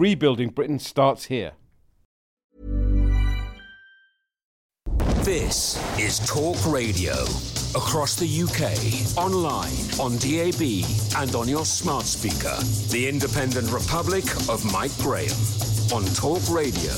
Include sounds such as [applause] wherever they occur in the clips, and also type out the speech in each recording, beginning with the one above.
Rebuilding Britain starts here. This is Talk Radio. Across the UK, online, on DAB, and on your smart speaker. The Independent Republic of Mike Graham on Talk Radio.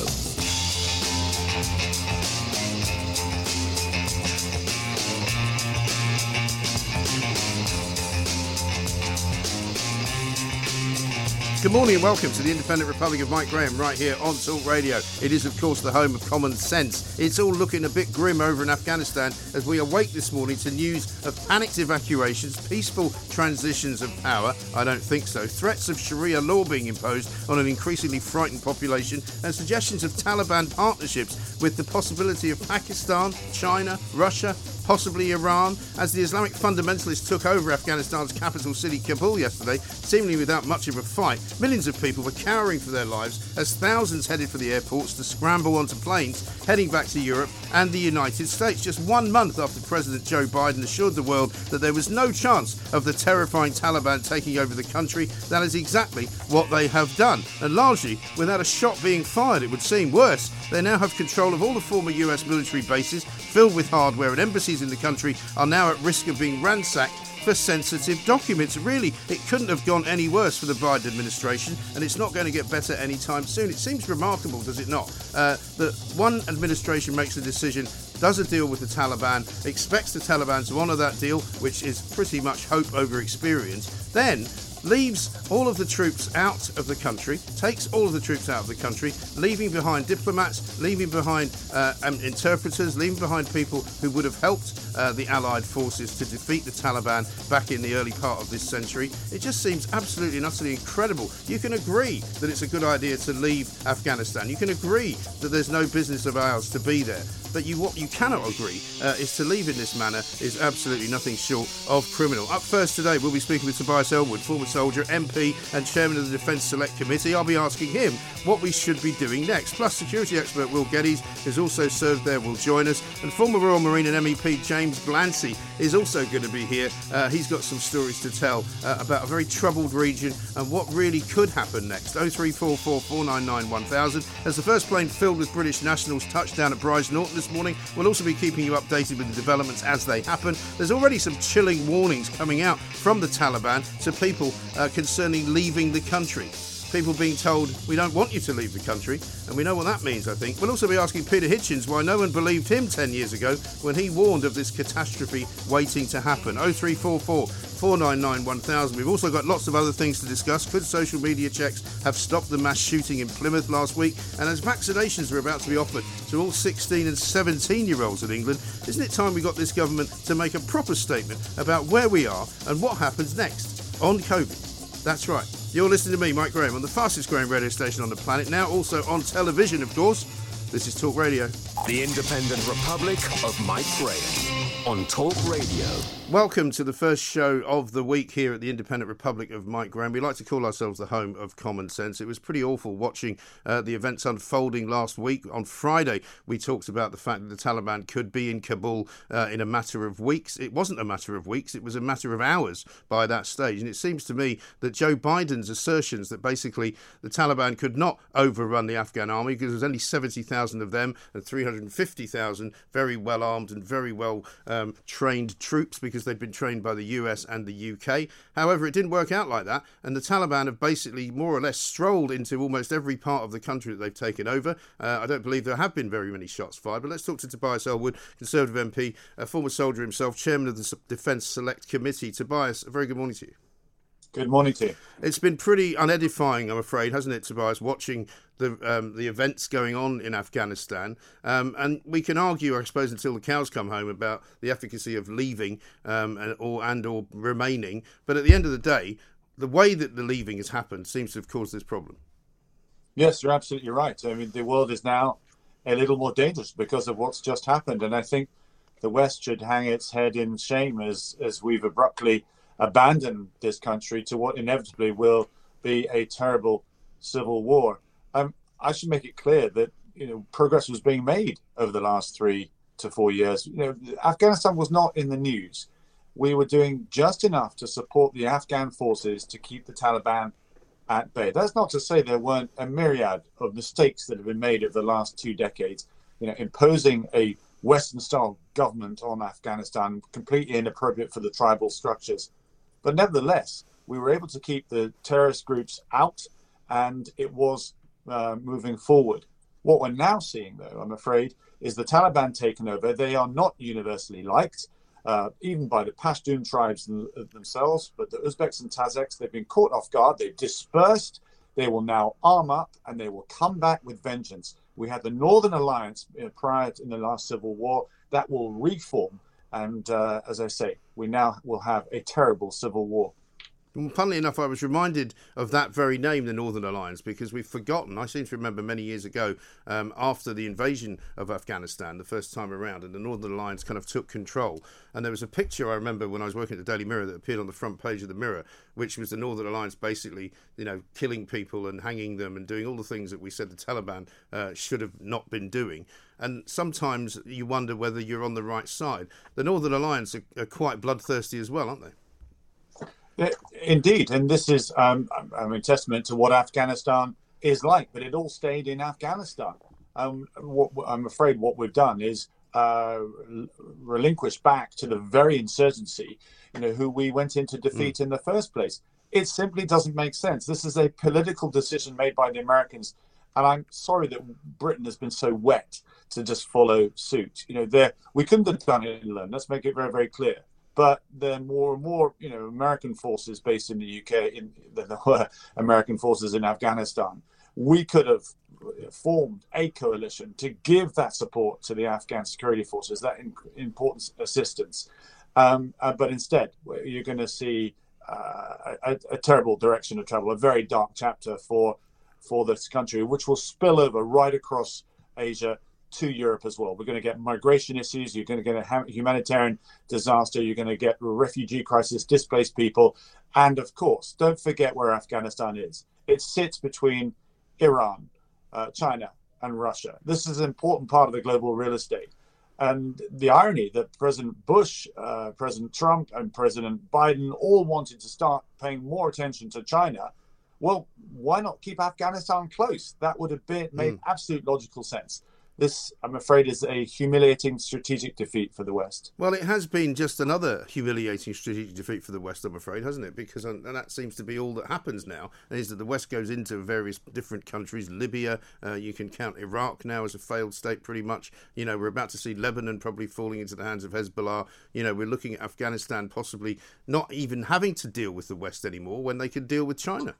Good morning and welcome to the Independent Republic of Mike Graham right here on Talk Radio. It is, of course, the home of common sense. It's all looking a bit grim over in Afghanistan as we awake this morning to news of panicked evacuations, peaceful transitions of power. I don't think so. Threats of Sharia law being imposed on an increasingly frightened population, and suggestions of Taliban partnerships with the possibility of Pakistan, China, Russia, possibly Iran, as the Islamic fundamentalists took over Afghanistan's capital city, Kabul, yesterday, seemingly without much of a fight. Millions of people were cowering for their lives as thousands headed for the airports to scramble onto planes heading back to Europe and the United States. Just one month after President Joe Biden assured the world that there was no chance of the terrifying Taliban taking over the country, that is exactly what they have done. And largely without a shot being fired, it would seem. Worse, they now have control of all the former US military bases filled with hardware, and in the country are now at risk of being ransacked for sensitive documents. Really, it couldn't have gone any worse for the Biden administration, and it's not going to get better anytime soon. It seems remarkable, does it not, uh, that one administration makes a decision, does a deal with the Taliban, expects the Taliban to honour that deal, which is pretty much hope over experience, then leaves all of the troops out of the country, takes all of the troops out of the country, leaving behind diplomats, leaving behind uh, um, interpreters, leaving behind people who would have helped uh, the Allied forces to defeat the Taliban back in the early part of this century. It just seems absolutely and utterly incredible. You can agree that it's a good idea to leave Afghanistan. You can agree that there's no business of ours to be there. But you, what you cannot agree uh, is to leave in this manner is absolutely nothing short of criminal. Up first today, we'll be speaking with Tobias Ellwood, former soldier, MP, and chairman of the Defence Select Committee. I'll be asking him what we should be doing next. Plus, security expert Will Geddes, who's also served there, will join us. And former Royal Marine and MEP James Glancy is also going to be here. Uh, he's got some stories to tell uh, about a very troubled region and what really could happen next. 0344 499 1000. As the first plane filled with British nationals touched down at Brize Norton this morning, we'll also be keeping you updated with the developments as they happen. There's already some chilling warnings coming out from the Taliban to people uh, concerning leaving the country people being told we don't want you to leave the country, and we know what that means, I think. We'll also be asking Peter Hitchens why no one believed him 10 years ago when he warned of this catastrophe waiting to happen. 0344 499 1000. We've also got lots of other things to discuss. Could social media checks have stopped the mass shooting in Plymouth last week? And as vaccinations are about to be offered to all 16 and 17 year olds in England, isn't it time we got this government to make a proper statement about where we are and what happens next on COVID? That's right. You're listening to me, Mike Graham, on the fastest growing radio station on the planet, now also on television, of course. This is Talk Radio. The Independent Republic of Mike Graham on Talk Radio. Welcome to the first show of the week here at the Independent Republic of Mike Graham. We like to call ourselves the home of common sense. It was pretty awful watching uh, the events unfolding last week. On Friday, we talked about the fact that the Taliban could be in Kabul uh, in a matter of weeks. It wasn't a matter of weeks, it was a matter of hours by that stage. And it seems to me that Joe Biden's assertions that basically the Taliban could not overrun the Afghan army because there was only 70,000 of them and 350,000 very well armed and very well um, trained troops because they'd been trained by the US and the UK. However, it didn't work out like that, and the Taliban have basically more or less strolled into almost every part of the country that they've taken over. Uh, I don't believe there have been very many shots fired, but let's talk to Tobias Ellwood, Conservative MP, a former soldier himself, chairman of the Defence Select Committee. Tobias, a very good morning to you. Good morning to you. It's been pretty unedifying, I'm afraid, hasn't it, Tobias, watching the um, the events going on in Afghanistan. Um, and we can argue, I suppose, until the cows come home about the efficacy of leaving um, and or and or remaining. But at the end of the day, the way that the leaving has happened seems to have caused this problem. Yes, you're absolutely right. I mean, the world is now a little more dangerous because of what's just happened, and I think the West should hang its head in shame as as we've abruptly abandon this country to what inevitably will be a terrible civil war. Um, I should make it clear that you know progress was being made over the last three to four years. You know, Afghanistan was not in the news. We were doing just enough to support the Afghan forces to keep the Taliban at bay. That's not to say there weren't a myriad of mistakes that have been made over the last two decades. You know, imposing a Western-style government on Afghanistan completely inappropriate for the tribal structures but nevertheless, we were able to keep the terrorist groups out and it was uh, moving forward. What we're now seeing, though, I'm afraid, is the Taliban taken over. They are not universally liked, uh, even by the Pashtun tribes themselves, but the Uzbeks and Tajiks, they've been caught off guard. They've dispersed. They will now arm up and they will come back with vengeance. We had the Northern Alliance uh, prior to, in the last civil war that will reform and uh, as I say, we now will have a terrible civil war. Funnily enough, I was reminded of that very name, the Northern Alliance, because we've forgotten. I seem to remember many years ago, um, after the invasion of Afghanistan, the first time around, and the Northern Alliance kind of took control. And there was a picture I remember when I was working at the Daily Mirror that appeared on the front page of the Mirror, which was the Northern Alliance basically, you know, killing people and hanging them and doing all the things that we said the Taliban uh, should have not been doing and sometimes you wonder whether you're on the right side. The Northern Alliance are, are quite bloodthirsty as well, aren't they? Indeed, and this is um, I mean testament to what Afghanistan is like. But it all stayed in Afghanistan. Um, what, I'm afraid what we've done is uh, relinquish back to the very insurgency, you know, who we went into defeat mm. in the first place. It simply doesn't make sense. This is a political decision made by the Americans, and I'm sorry that Britain has been so wet to just follow suit. You know, there we couldn't have done it alone. Let's make it very, very clear. But there are more and more, you know, American forces based in the UK in, than there were [laughs] American forces in Afghanistan. We could have formed a coalition to give that support to the Afghan security forces, that in, important assistance. Um, uh, but instead, you're going to see uh, a, a, terrible direction of travel, a very dark chapter for for this country, which will spill over right across Asia to Europe as well. We're going to get migration issues. You're going to get a humanitarian disaster. You're going to get a refugee crisis, displaced people. And of course, don't forget where Afghanistan is. It sits between Iran, uh, China, and Russia. This is an important part of the global real estate. And the irony that President Bush, uh, President Trump, and President Biden all wanted to start paying more attention to China. Well, why not keep Afghanistan close? That would have been, made mm. absolute logical sense this, I'm afraid, is a humiliating strategic defeat for the West. Well, it has been just another humiliating strategic defeat for the West, I'm afraid, hasn't it? Because and that seems to be all that happens now, is that the West goes into various different countries. Libya, uh, you can count Iraq now as a failed state pretty much. You know, we're about to see Lebanon probably falling into the hands of Hezbollah. You know, we're looking at Afghanistan possibly not even having to deal with the West anymore when they could deal with China.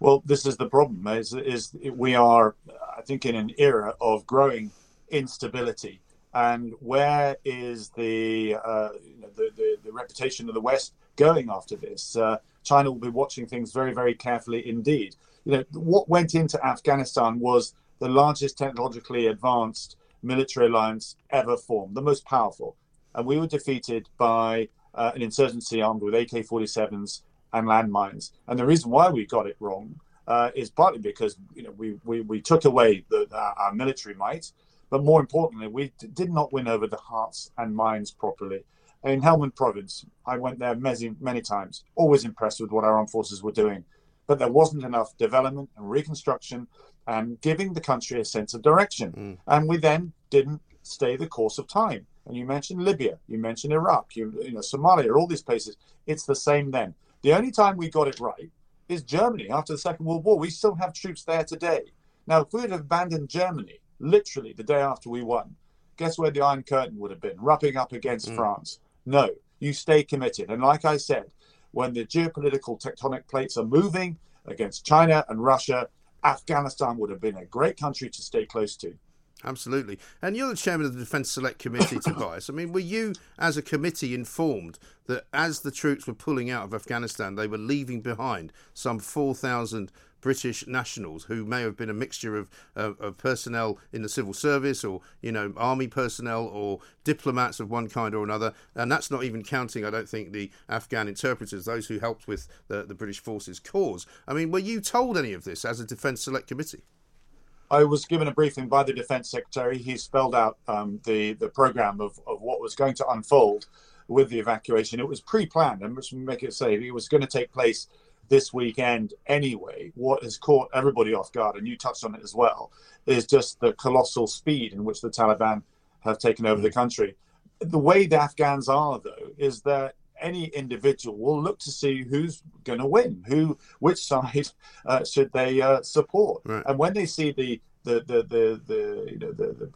Well, this is the problem. Is, is we are, I think, in an era of growing instability, and where is the, uh, the, the, the reputation of the West going after this? Uh, China will be watching things very, very carefully indeed. You know, what went into Afghanistan was the largest technologically advanced military alliance ever formed, the most powerful, and we were defeated by uh, an insurgency armed with AK-47s and landmines. And the reason why we got it wrong uh, is partly because you know we we, we took away the, our military might, but more importantly, we d- did not win over the hearts and minds properly. In Helmand Province, I went there many many times, always impressed with what our armed forces were doing, but there wasn't enough development and reconstruction and giving the country a sense of direction. Mm. And we then didn't stay the course of time. and you mentioned Libya, you mentioned Iraq, you, you know Somalia, all these places. It's the same then. The only time we got it right is Germany after the Second World War. We still have troops there today. Now, if we had abandoned Germany literally the day after we won, guess where the Iron Curtain would have been? Rubbing up against mm. France. No, you stay committed. And like I said, when the geopolitical tectonic plates are moving against China and Russia, Afghanistan would have been a great country to stay close to. Absolutely. And you're the chairman of the Defence Select Committee, Tobias. I mean, were you, as a committee, informed that as the troops were pulling out of Afghanistan, they were leaving behind some 4,000 British nationals who may have been a mixture of, uh, of personnel in the civil service or, you know, army personnel or diplomats of one kind or another. And that's not even counting, I don't think, the Afghan interpreters, those who helped with the, the British forces' cause. I mean, were you told any of this as a Defence Select Committee? I was given a briefing by the Defence Secretary. He spelled out um, the, the programme of, of what was going to unfold with the evacuation. It was pre planned, and let's make it say it was going to take place this weekend anyway. What has caught everybody off guard, and you touched on it as well, is just the colossal speed in which the Taliban have taken over the mm. country. The way the Afghans are, though, is that any individual will look to see who's going to win, who, which side [laughs] uh, should they uh, support, right. and when they see the the the the, the you know the, the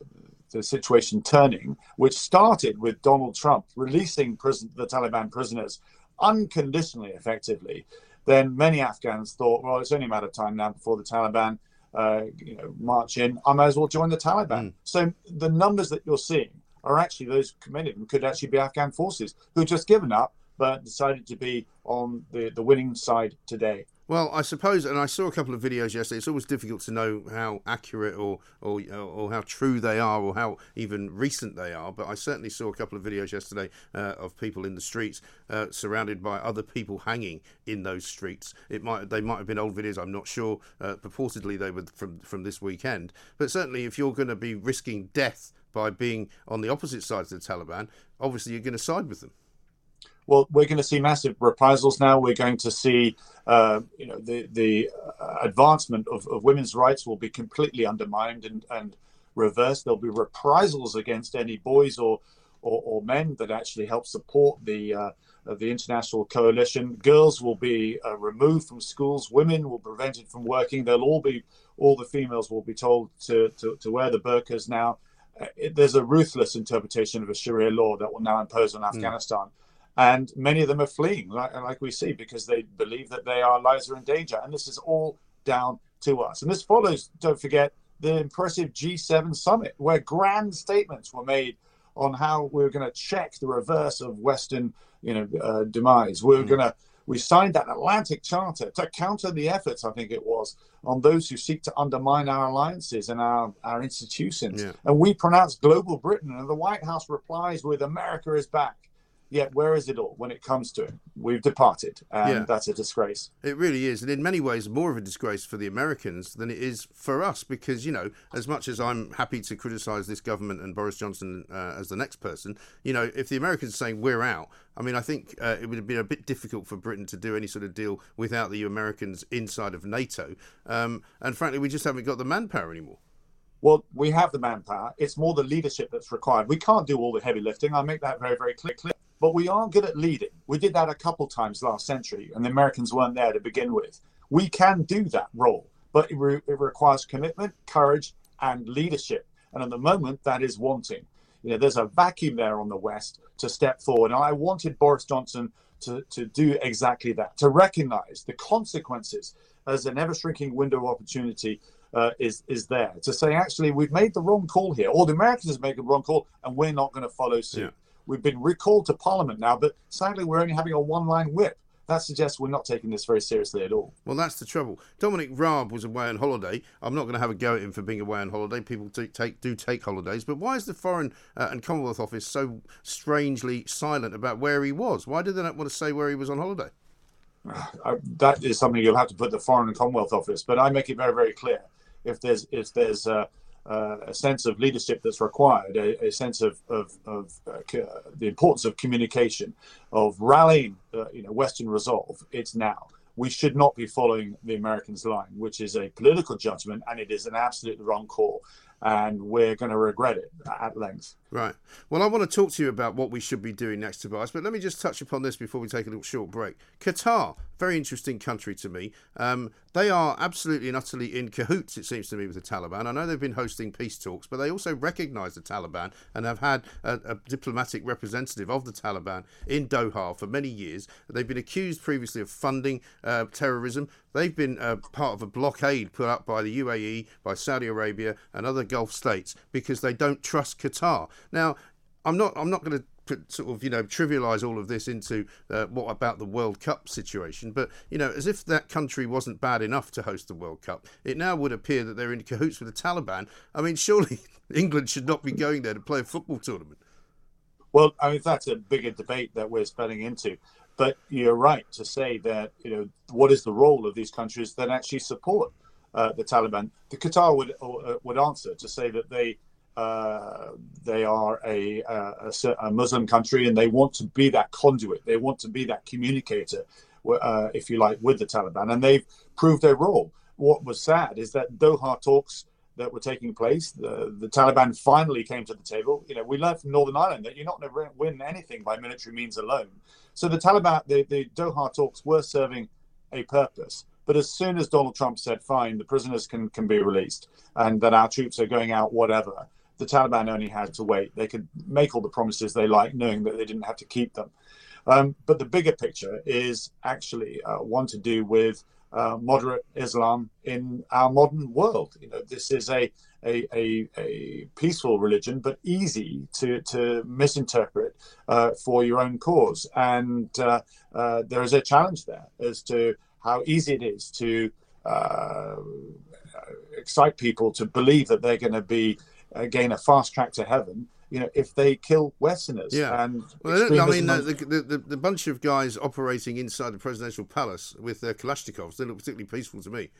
the situation turning, which started with Donald Trump releasing prison, the Taliban prisoners unconditionally, effectively, then many Afghans thought, well, it's only a matter of time now before the Taliban, uh, you know, march in. I may as well join the Taliban. Mm. So the numbers that you're seeing are actually those many of could actually be Afghan forces who have just given up but decided to be on the, the winning side today. Well, I suppose, and I saw a couple of videos yesterday. It's always difficult to know how accurate or, or or how true they are, or how even recent they are. But I certainly saw a couple of videos yesterday uh, of people in the streets, uh, surrounded by other people hanging in those streets. It might they might have been old videos. I'm not sure. Uh, purportedly, they were from from this weekend. But certainly, if you're going to be risking death by being on the opposite side of the Taliban, obviously you're going to side with them well, we're going to see massive reprisals now. We're going to see, uh, you know, the the advancement of, of women's rights will be completely undermined and, and reversed. There'll be reprisals against any boys or or, or men that actually help support the uh, the international coalition. Girls will be uh, removed from schools. Women will be prevented from working. They'll all be all the females will be told to to, to wear the burqas now. Uh, it, there's a ruthless interpretation of a Sharia law that will now impose on mm. And many of them are fleeing, like, like we see, because they believe that their lives are in danger. And this is all down to us. And this follows, don't forget, the impressive G7 summit, where grand statements were made on how we are going to check the reverse of Western, you know, uh, demise. We we're mm. going to we signed that Atlantic Charter to counter the efforts, I think it was, on those who seek to undermine our alliances and our, our institutions. Yeah. And we pronounce global Britain, and the White House replies with America is back yet where is it all when it comes to it? We've departed, and yeah. that's a disgrace. It really is, and in many ways, more of a disgrace for the Americans than it is for us, because you know, as much as I'm happy to criticise this government and Boris Johnson uh, as the next person, you know, if the Americans are saying we're out, I mean, I think uh, it would have been a bit difficult for Britain to do any sort of deal without the Americans inside of NATO, um, and frankly, we just haven't got the manpower anymore. Well, we have the manpower. It's more the leadership that's required. We can't do all the heavy lifting. I make that very, very clear but we are good at leading. We did that a couple times last century, and the Americans weren't there to begin with. We can do that role, but it, re- it requires commitment, courage, and leadership. And at the moment, that is wanting. You know, there's a vacuum there on the West to step forward. And I wanted Boris Johnson to, to do exactly that, to recognize the consequences as an ever shrinking window of opportunity uh, is is there to say actually we've made the wrong call here, or the Americans have made the wrong call, and we're not going to follow suit. Yeah. We've been recalled to Parliament now, but sadly, we're only having a one line whip. That suggests we're not taking this very seriously at all. Well, that's the trouble. Dominic Raab was away on holiday. I'm not going to have a go at him for being away on holiday. People do take, do take holidays. But why is the Foreign uh, and Commonwealth Office so strangely silent about where he was? Why did they not want to say where he was on holiday? [sighs] Uh, that is something you'll have to put the Foreign and Commonwealth Office. But I make it very, very clear. If there's if there's uh, uh, a sense of leadership that's required, a, a sense of, of, of uh, the importance of communication, of rallying, uh, you know, Western resolve. It's now. We should not be following the Americans' line, which is a political judgment, and it is an absolutely wrong call. And we're going to regret it at length. Right. Well, I want to talk to you about what we should be doing next, Tobias, but let me just touch upon this before we take a little short break. Qatar, very interesting country to me. Um, they are absolutely and utterly in cahoots, it seems to me, with the Taliban. I know they've been hosting peace talks, but they also recognise the Taliban and have had a, a, diplomatic representative of the Taliban in Doha for many years. They've been accused previously of funding uh, terrorism. They've been uh, part of a blockade put up by the UAE, by Saudi Arabia, and other Gulf states because they don't trust Qatar. Now, I'm not. I'm not going to sort of you know trivialize all of this into uh, what about the World Cup situation, but you know as if that country wasn't bad enough to host the World Cup, it now would appear that they're in cahoots with the Taliban. I mean, surely [laughs] England should not be going there to play a football tournament. Well, I mean that's a bigger debate that we're spelling into. But you're right to say that you know what is the role of these countries that actually support uh, the Taliban. The Qatar would uh, would answer to say that they uh, they are a, a, a, Muslim country and they want to be that conduit. They want to be that communicator, uh, if you like, with the Taliban, and they've proved their role. What was sad is that Doha talks that were taking place, the, the Taliban finally came to the table. You know, we learned from Northern Ireland that you're not going to win anything by military means alone. So the Taliban, the, the Doha talks were serving a purpose. But as soon as Donald Trump said, fine, the prisoners can, can be released and that our troops are going out, whatever, the Taliban only had to wait. They could make all the promises they like, knowing that they didn't have to keep them. Um, but the bigger picture is actually uh, one to do with uh, moderate Islam in our modern world. You know, this is a a, a, a peaceful religion, but easy to, to misinterpret uh, for your own cause. And uh, uh, there is a challenge there as to how easy it is to uh, excite people to believe that they're going to be gain a fast track to heaven you know, if they kill Westerners. Yeah. And well, I mean, the, the, the, the, bunch of guys operating inside the presidential palace with their Kalashnikovs, they look particularly peaceful to me.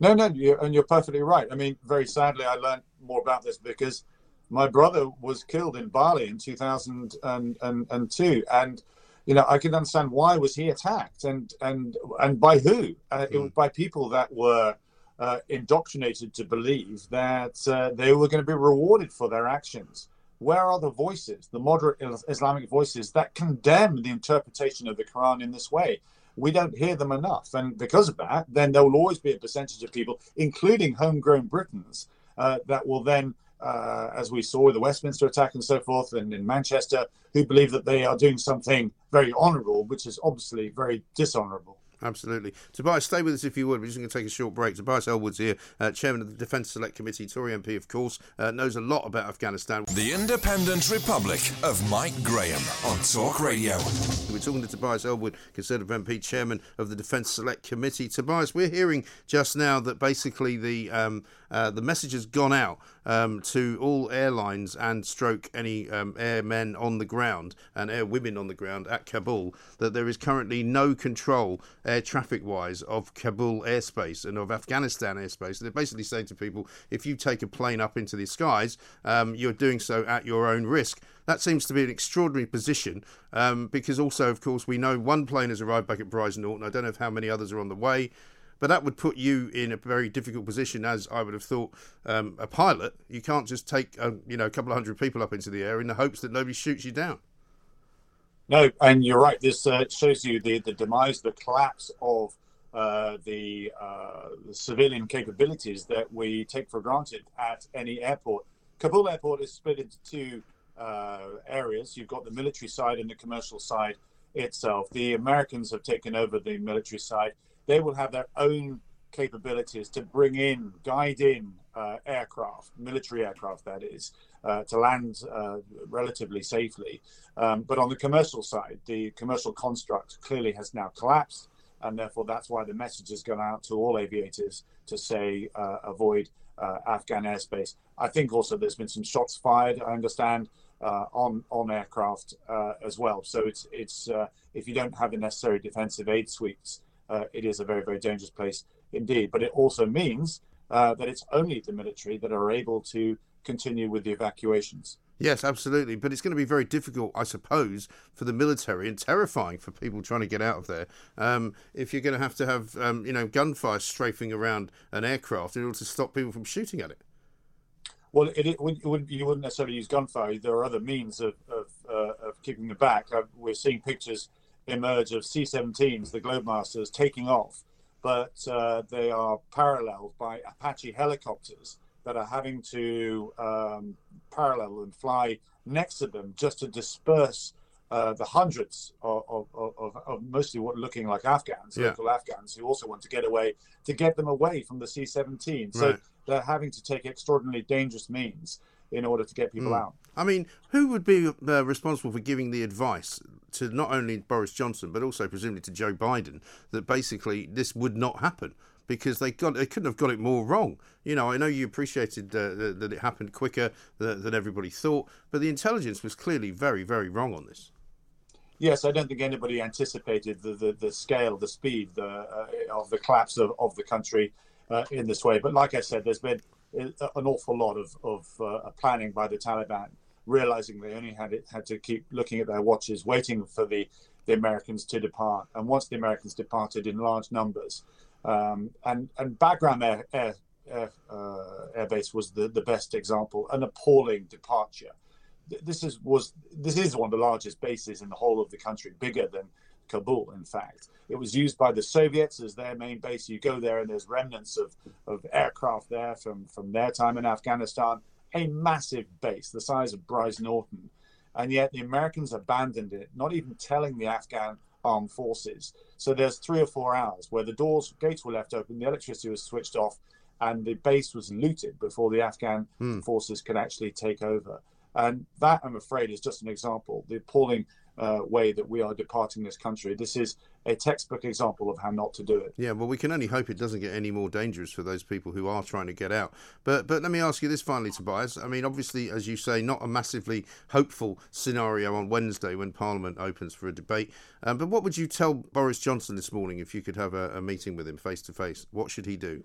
No, no, you're, and you're perfectly right. I mean, very sadly, I learned more about this because my brother was killed in Bali in 2002, and you know, I can understand why was he attacked and and and by who? Uh, mm. It was hmm. by people that were uh, indoctrinated to believe that uh, they were going to be rewarded for their actions. Where are the voices, the moderate Islamic voices that condemn the interpretation of the Quran in this way? We don't hear them enough. And because of that, then there will always be a percentage of people, including homegrown Britons, uh, that will then, uh, as we saw with the Westminster attack and so forth, and in Manchester, who believe that they are doing something very honourable, which is obviously very dishonourable. Absolutely. Tobias, stay with us if you would. We're just going to take a short break. Tobias Ellwood's here, uh, chairman of the Defence Select Committee, Tory MP, of course, uh, knows a lot about Afghanistan. The Independent Republic of Mike Graham on Talk Radio. We're talking to Tobias Ellwood, Conservative MP, chairman of the Defence Select Committee. Tobias, we're hearing just now that basically the um, uh, the message has gone out um, to all airlines and stroke any um, airmen on the ground and air women on the ground at Kabul that there is currently no control air traffic wise of Kabul airspace and of Afghanistan airspace. They're basically saying to people, if you take a plane up into the skies, um, you're doing so at your own risk. That seems to be an extraordinary position um, because also, of course, we know one plane has arrived back at Brize Norton. I don't know how many others are on the way. But that would put you in a very difficult position, as I would have thought. Um, a pilot, you can't just take a, you know a couple of hundred people up into the air in the hopes that nobody shoots you down. No, and you're right. This uh, shows you the, the demise, the collapse of uh, the, uh, the, civilian capabilities that we take for granted at any airport. Kabul airport is split into two uh, areas. You've got the military side and the commercial side itself. The Americans have taken over the military side. They will have their own capabilities to bring in, guide in uh, aircraft, military aircraft, that is, uh, to land uh, relatively safely. Um, but on the commercial side, the commercial construct clearly has now collapsed. And therefore, that's why the message has gone out to all aviators to say uh, avoid uh, Afghan airspace. I think also there's been some shots fired, I understand, uh, on on aircraft as well. So it's it's if you don't have the necessary defensive aid suites, it is a very very dangerous place indeed. But it also means uh, that it's only the military that are able to continue with the evacuations. Yes, absolutely. But it's going to be very difficult, I suppose, for the military and terrifying for people trying to get out of there. Um, if you're going to have to have, um, you know, gunfire strafing around an aircraft in order to stop people from shooting at it. Well, it, it, wouldn't, you wouldn't necessarily use gunfire. There are other means of of, uh, of keeping them back. Uh, we're seeing pictures emerge of C-17s, the Globemasters, taking off, but uh, they are paralleled by Apache helicopters that are having to um, parallel and fly next to them just to disperse uh, the hundreds of, of, of, of, mostly what looking like Afghans, yeah. local Afghans, who also want to get away, to get them away from the C-17. So right. they're having to take extraordinarily dangerous means in order to get people mm. out. I mean, who would be uh, responsible for giving the advice to not only Boris Johnson but also presumably to Joe Biden that basically this would not happen? Because they got they couldn't have got it more wrong. You know, I know you appreciated uh, that it happened quicker than, than everybody thought, but the intelligence was clearly very, very wrong on this. Yes, I don't think anybody anticipated the, the, the scale, the speed the, uh, of the collapse of, of the country uh, in this way. But like I said, there's been an awful lot of, of uh, planning by the Taliban, realizing they only had it, had to keep looking at their watches, waiting for the, the Americans to depart. And once the Americans departed in large numbers, um, and and Bagram Air, Air, Air, uh, Air Base was the, the best example, an appalling departure this is was this is one of the largest bases in the whole of the country, bigger than Kabul. In fact, it was used by the Soviets as their main base. You go there, and there's remnants of of aircraft there from from their time in Afghanistan. A massive base, the size of Brize Norton, and yet the Americans abandoned it, not even telling the Afghan armed forces. So there's three or four hours where the doors, gates were left open, the electricity was switched off, and the base was looted before the Afghan hmm. forces could actually take over. And that, I'm afraid, is just an example, the appalling uh, way that we are departing this country. This is a textbook example of how not to do it. Yeah, well, we can only hope it doesn't get any more dangerous for those people who are trying to get out. But but let me ask you this finally, Tobias. I mean, obviously, as you say, not a massively hopeful scenario on Wednesday when Parliament opens for a debate. Um, but what would you tell Boris Johnson this morning if you could have a, a meeting with him face to face? What should he do?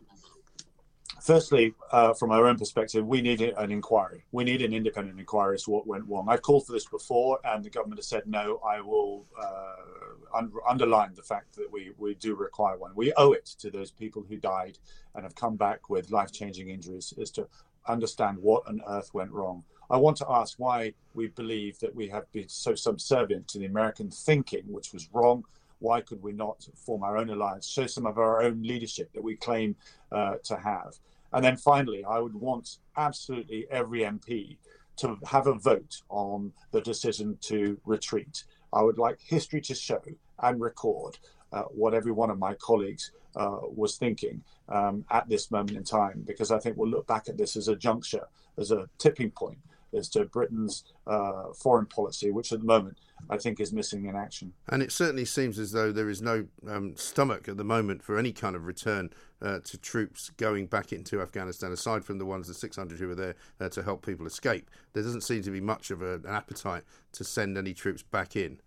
Firstly, uh, from our own perspective, we need an inquiry. We need an independent inquiry as to what went wrong. I've called for this before, and the government has said no. I will uh, un- underline the fact that we, we do require one. We owe it to those people who died and have come back with life changing injuries is to understand what on earth went wrong. I want to ask why we believe that we have been so subservient to the American thinking, which was wrong why could we not form our own alliance, show some of our own leadership that we claim uh, to have? And then finally, I would want absolutely every MP to have a vote on the decision to retreat. I would like history to show and record uh, what every one of my colleagues uh, was thinking um, at this moment in time, because I think we'll look back at this as a juncture, as a tipping point as to Britain's uh, foreign policy, which at the moment I think is missing in action. And it certainly seems as though there is no um, stomach at the moment for any kind of return uh, to troops going back into Afghanistan, aside from the ones, the 600 who were there uh, to help people escape. There doesn't seem to be much of a, an appetite to send any troops back in.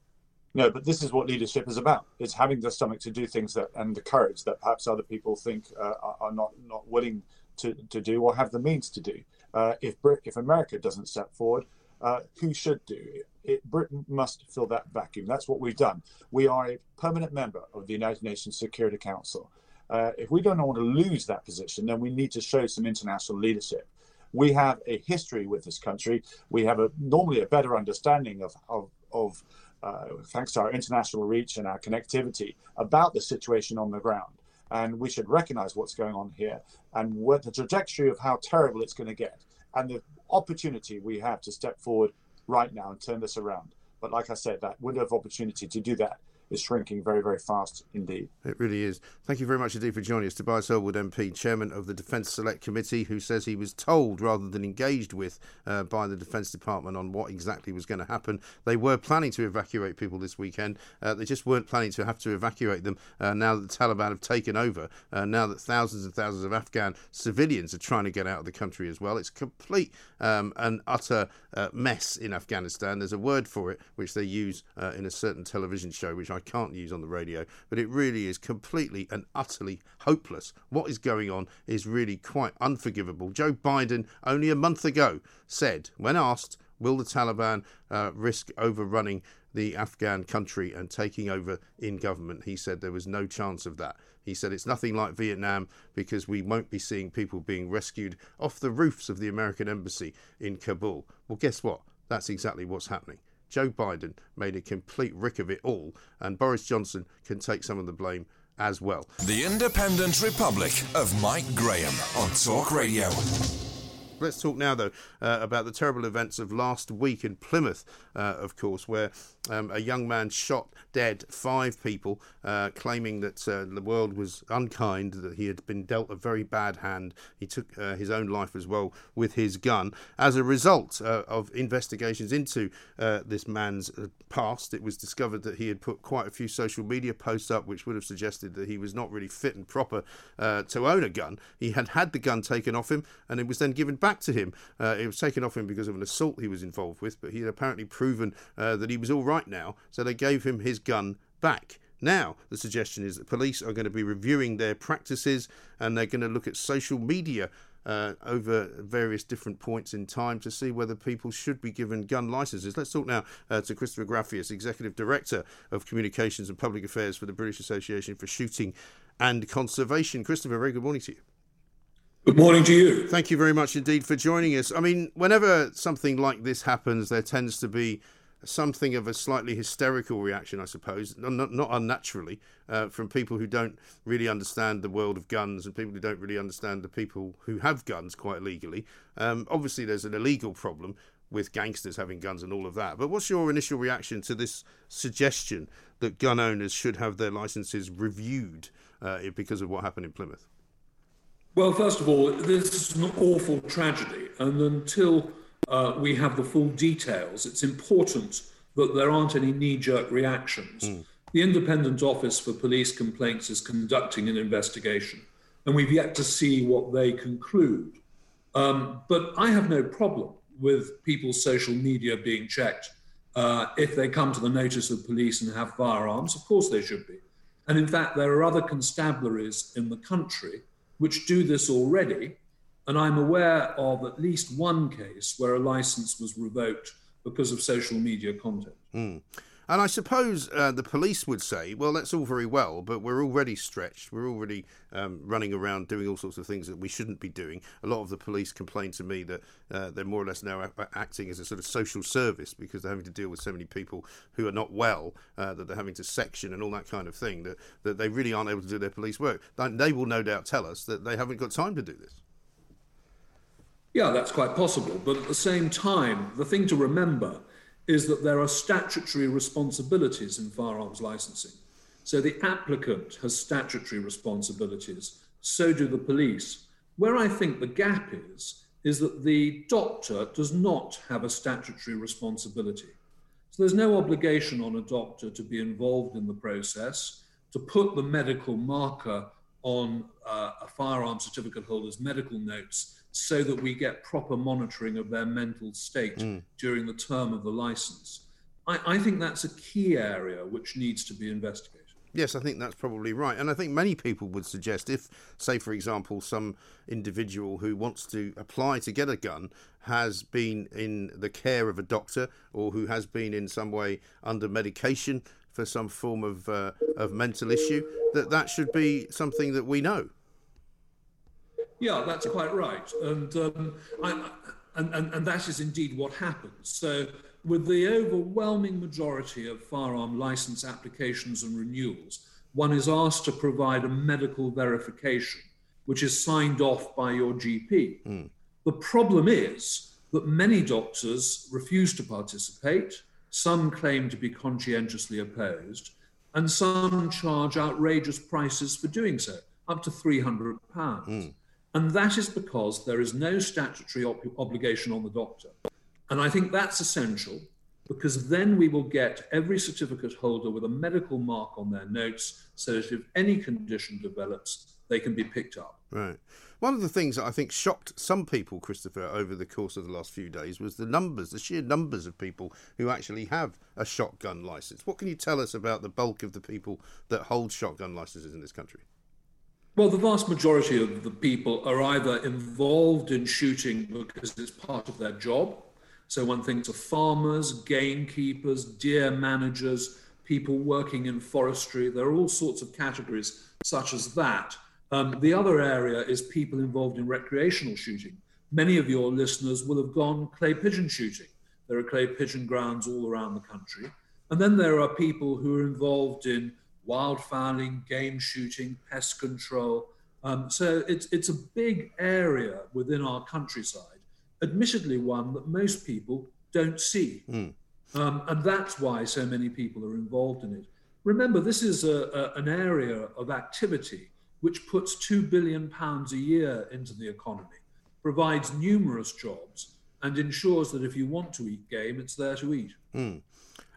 No, but this is what leadership is about. It's having the stomach to do things that and the courage that perhaps other people think uh, are not not willing to, to do or have the means to do. Uh, if if America doesn't step forward, uh, who should do it? it? Britain must fill that vacuum. That's what we've done. We are a permanent member of the United Nations Security Council. Uh, if we don't want to lose that position, then we need to show some international leadership. We have a history with this country. We have a normally a better understanding of of, of uh, thanks to our international reach and our connectivity about the situation on the ground and we should recognize what's going on here and what the trajectory of how terrible it's going to get and the opportunity we have to step forward right now and turn this around. But like I said, that window of opportunity to do that is shrinking very, very fast indeed. It really is. Thank you very much indeed for joining us. Tobias Ellwood MP, Chairman of the Defence Select Committee, who says he was told rather than engaged with uh, by the Defence Department on what exactly was going to happen. They were planning to evacuate people this weekend. Uh, they just weren't planning to have to evacuate them uh, now that the Taliban have taken over, uh, now that thousands and thousands of Afghan civilians are trying to get out of the country as well. It's complete um, and utter uh, mess in Afghanistan. There's a word for it which they use uh, in a certain television show, which can't use on the radio, but it really is completely and utterly hopeless. What is going on is really quite unforgivable. Joe Biden, only a month ago, said, when asked, Will the Taliban uh, risk overrunning the Afghan country and taking over in government. He said there was no chance of that. He said it's nothing like Vietnam because we won't be seeing people being rescued off the roofs of the American embassy in Kabul. Well, guess what? That's exactly what's happening. Joe Biden made a complete rick of it all, and Boris Johnson can take some of the blame as well. The Independent Republic of Mike Graham on Talk Radio. Let's talk now, though, uh, about the terrible events of last week in Plymouth, uh, of course, where um, a young man shot dead five people, uh, claiming that uh, the world was unkind, that he had been dealt a very bad hand. He took uh, his own life as well with his gun. As a result uh, of investigations into this man's past, it was discovered that he had put quite a few social media posts up, which would have suggested that he was not really fit and proper to own a gun. He had had the gun taken off him, and it was then given back back to him. Uh, it was taken off him because of an assault he was involved with, but he had apparently proven uh, that he was all right now, so they gave him his gun back. Now, the suggestion is that police are going to be reviewing their practices and they're going to look at social media uh, over various different points in time to see whether people should be given gun licenses. Let's talk now uh, to Christopher Graffius, Executive Director of Communications and Public Affairs for the British Association for Shooting and Conservation. Christopher, very good morning to you. Good morning to you. Thank you very much indeed for joining us. I mean, whenever something like this happens, there tends to be something of a slightly hysterical reaction, I suppose, not, not unnaturally, uh, from people who don't really understand the world of guns and people who don't really understand the people who have guns quite legally. Um, obviously, there's an illegal problem with gangsters having guns and all of that. But what's your initial reaction to this suggestion that gun owners should have their licenses reviewed uh, because of what happened in Plymouth? Well, first of all, this is an awful tragedy, and until uh, we have the full details, it's important that there aren't any knee jerk reactions. Mm. The Independent Office for Police Complaints is conducting an investigation, and we've yet to see what they conclude. Um, but I have no problem with people's social media being checked. Uh, if they come to the notice of police and have firearms, of course they should be. And in fact, there are other constabularies in the country which do this already. And I'm aware of at least one case where a license was revoked because of social media content. Mm. And I suppose uh, the police would say, well, that's all very well, but we're already stretched. We're already um, running around doing all sorts of things that we shouldn't be doing. A lot of the police complain to me that uh, they're more or less now acting as a sort of social service because they're having to deal with so many people who are not well, uh, that they're having to section and all that kind of thing, that, that they really aren't able to do their police work. They will no doubt tell us that they haven't got time to do this. Yeah, that's quite possible. But at the same time, the thing to remember is that there are statutory responsibilities in firearms licensing. So the applicant has statutory responsibilities, so do the police. Where I think the gap is, is that the doctor does not have a statutory responsibility. So there's no obligation on a doctor to be involved in the process, to put the medical marker on uh, a firearm certificate holder's medical notes so that we get proper monitoring of their mental state mm. during the term of the license. I, I think that's a key area which needs to be investigated. Yes, I think that's probably right. And I think many people would suggest if, say, for example, some individual who wants to apply to get a gun has been in the care of a doctor or who has been in some way under medication for some form of, uh, of mental issue, that that should be something that we know. Yeah, that's quite right. And, um, I, and, and, and that is indeed what happens. So, with the overwhelming majority of firearm license applications and renewals, one is asked to provide a medical verification, which is signed off by your GP. Mm. The problem is that many doctors refuse to participate, some claim to be conscientiously opposed, and some charge outrageous prices for doing so, up to £300. Mm. And that is because there is no statutory op- obligation on the doctor. And I think that's essential because then we will get every certificate holder with a medical mark on their notes so that if any condition develops, they can be picked up. Right. One of the things that I think shocked some people, Christopher, over the course of the last few days was the numbers, the sheer numbers of people who actually have a shotgun license. What can you tell us about the bulk of the people that hold shotgun licenses in this country? Well, the vast majority of the people are either involved in shooting because it's part of their job, So one thinks of farmers, gamekeepers, deer managers, people working in forestry. There are all sorts of categories such as that. Um, the other area is people involved in recreational shooting. Many of your listeners will have gone clay pigeon shooting. There are clay pigeon grounds all around the country. And then there are people who are involved in wildfowling, game shooting, pest control. Um, so it's, it's a big area within our countryside, admittedly, one that most people don't see. Mm. Um, and that's why so many people are involved in it. Remember, this is a, a, an area of activity which puts £2 billion a year into the economy, provides numerous jobs, and ensures that if you want to eat game, it's there to eat. Mm.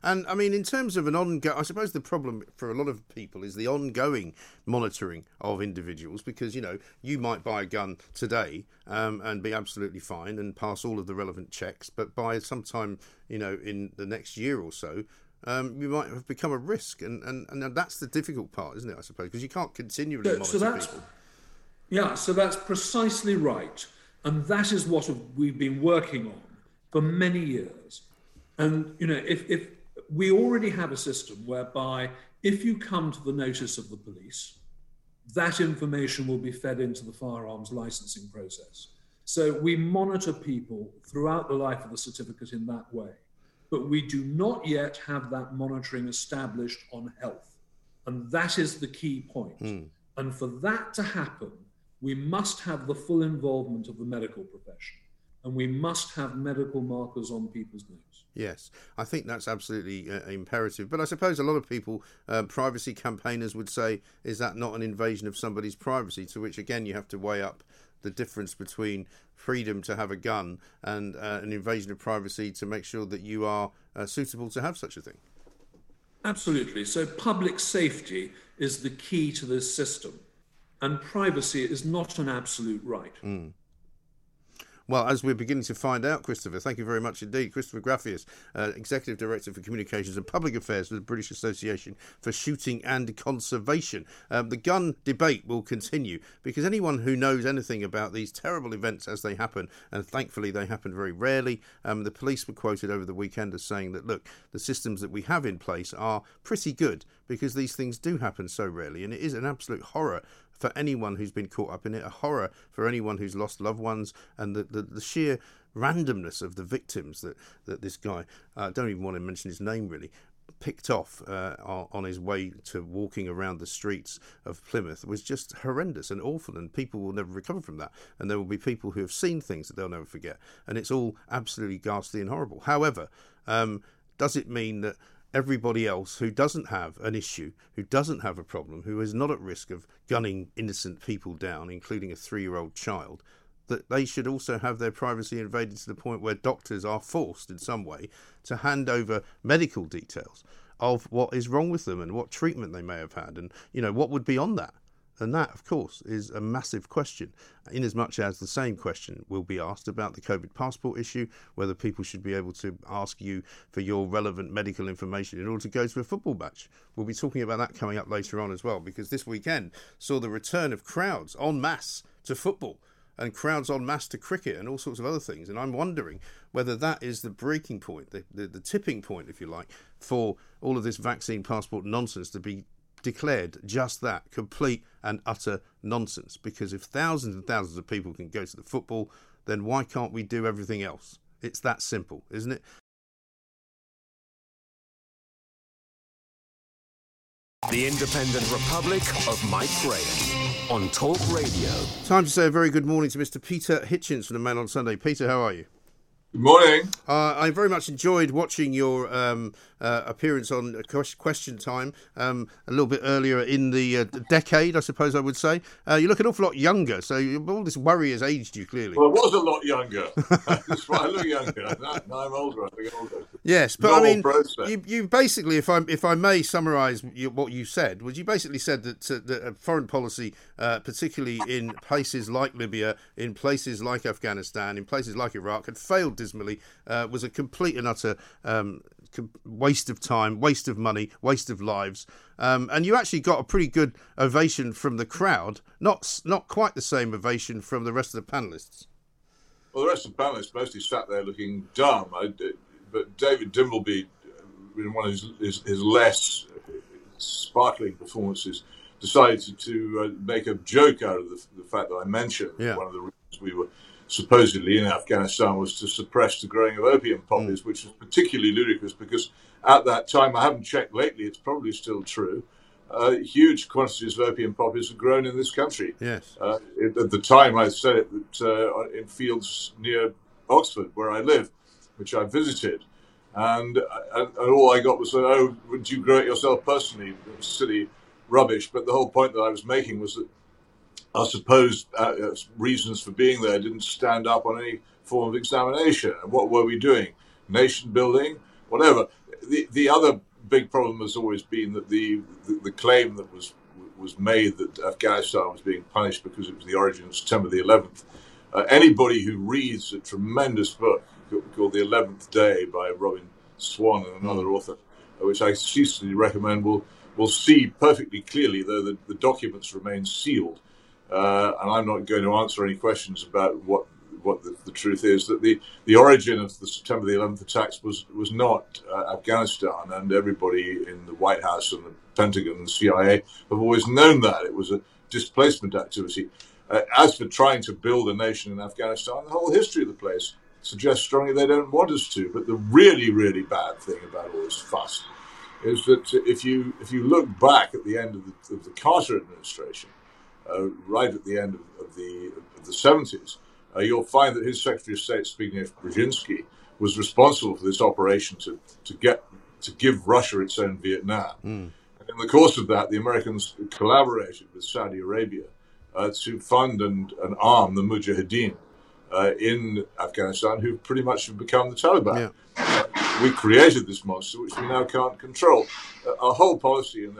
And I mean, in terms of an ongoing, I suppose the problem for a lot of people is the ongoing monitoring of individuals because, you know, you might buy a gun today um, and be absolutely fine and pass all of the relevant checks, but by sometime, you know, in the next year or so, um, you might have become a risk. And, and, and that's the difficult part, isn't it, I suppose, because you can't continually so, monitor so that's, people. Yeah, so that's precisely right. And that is what we've been working on for many years. And, you know, if, if we already have a system whereby if you come to the notice of the police, that information will be fed into the firearms licensing process. So we monitor people throughout the life of the certificate in that way. But we do not yet have that monitoring established on health. And that is the key point. Mm. And for that to happen, we must have the full involvement of the medical profession and we must have medical markers on people's names. Yes, I think that's absolutely uh, imperative. But I suppose a lot of people, uh, privacy campaigners, would say, is that not an invasion of somebody's privacy? To which, again, you have to weigh up the difference between freedom to have a gun and uh, an invasion of privacy to make sure that you are uh, suitable to have such a thing. Absolutely. So, public safety is the key to this system, and privacy is not an absolute right. Mm. Well, as we're beginning to find out, Christopher, thank you very much indeed. Christopher Graffius, uh, Executive Director for Communications and Public Affairs for the British Association for Shooting and Conservation. Um, the gun debate will continue because anyone who knows anything about these terrible events as they happen, and thankfully they happen very rarely, um, the police were quoted over the weekend as saying that, look, the systems that we have in place are pretty good because these things do happen so rarely, and it is an absolute horror for anyone who's been caught up in it, a horror for anyone who's lost loved ones, and the, the, the sheer randomness of the victims that, that this guy, I uh, don't even want to mention his name really, picked off uh, on his way to walking around the streets of Plymouth was just horrendous and awful, and people will never recover from that. And there will be people who have seen things that they'll never forget, and it's all absolutely ghastly and horrible. However, um, does it mean that everybody else who doesn't have an issue, who doesn't have a problem, who is not at risk of gunning innocent people down, including a three year old child, that they should also have their privacy invaded to the point where doctors are forced in some way to hand over medical details of what is wrong with them and what treatment they may have had. And you know what would be on that and that, of course, is a massive question, inasmuch as the same question will be asked about the COVID passport issue, whether people should be able to ask you for your relevant medical information in order to go to a football match. We'll be talking about that coming up later on as well, because this weekend saw the return of crowds en masse to football and crowds en masse to cricket and all sorts of other things. And I'm wondering whether that is the breaking point, the, the, the tipping point, if you like, for all of this vaccine passport nonsense to be declared just that complete and utter nonsense. Because if thousands and thousands of people can go to the football, then why can't we do everything else? It's that simple, isn't it? The Independent Republic of Mike Graham on Talk Radio. Time to say a very good morning to Mr. Peter Hitchens from the Mail on Sunday. Peter, how are you? Good morning. Uh, I very much enjoyed watching your um, uh, appearance on Question Time um, a little bit earlier in the uh, decade, I suppose I would say. Uh, you look an awful lot younger, so all this worry has aged you clearly. Well, I was a lot younger. [laughs] That's why I look younger. Now I'm older. I think older. Yes, but Normal I mean, you, you, basically, if I if I may summarise what you said, was you basically said that, uh, that foreign policy, uh, particularly in places like Libya, in places like Afghanistan, in places like Iraq, had failed dismally, uh, was a complete and utter um, waste of time, waste of money, waste of lives. Um, and you actually got a pretty good ovation from the crowd, not not quite the same ovation from the rest of the panelists. Well, the rest of the panelists mostly sat there looking dumb. I, but David Dimbleby, in one of his, his, his less sparkling performances, decided to, to uh, make a joke out of the, the fact that I mentioned Yeah. one of the reasons we were supposedly in Afghanistan was to suppress the growing of opium poppies, which is particularly ludicrous because at that time, I haven't checked lately, it's probably still true. Uh, huge quantities of opium poppies were grown in this country. Yes. Uh, it, at the time, I said it that, uh, in fields near Oxford, where I live, which I visited, and, and, and all I got was, "Oh, would you grow it yourself personally?" It was silly rubbish. But the whole point that I was making was that our supposed uh, uh, reasons for being there didn't stand up on any form of examination. And what were we doing? Nation building, whatever. The the other big problem has always been that the the, the claim that was was made that Afghanistan was being punished because it was the origin of September the 11th. Uh, anybody who reads a tremendous book called The Eleventh Day by Robbyn Swan and another author, uh, which I ceaselessly recommend, will will see perfectly clearly, though the, the documents remain sealed. Uh, and I'm not going to answer any questions about what what the, the truth is that the, the origin of the September the 11th attacks was was not uh, Afghanistan, and everybody in the White House and the Pentagon and the CIA have always known that it was a displacement activity. Uh, as for trying to build a nation in Afghanistan, the whole history of the place suggests strongly they don't want us to. But the really, really bad thing about all this fuss is that if you if you look back at the end of the, of the Carter administration, right at the end of, of the of the seventies, uh, you'll find that his Secretary of State Zbigniew Brzezinski was responsible for this operation to to get to give Russia its own Vietnam. And in the course of that, the Americans collaborated with Saudi Arabia uh, to fund and, and arm the Mujahideen uh, in Afghanistan, who pretty much have become the Taliban. Uh, we created this monster, which we now can't control. Uh, our whole policy and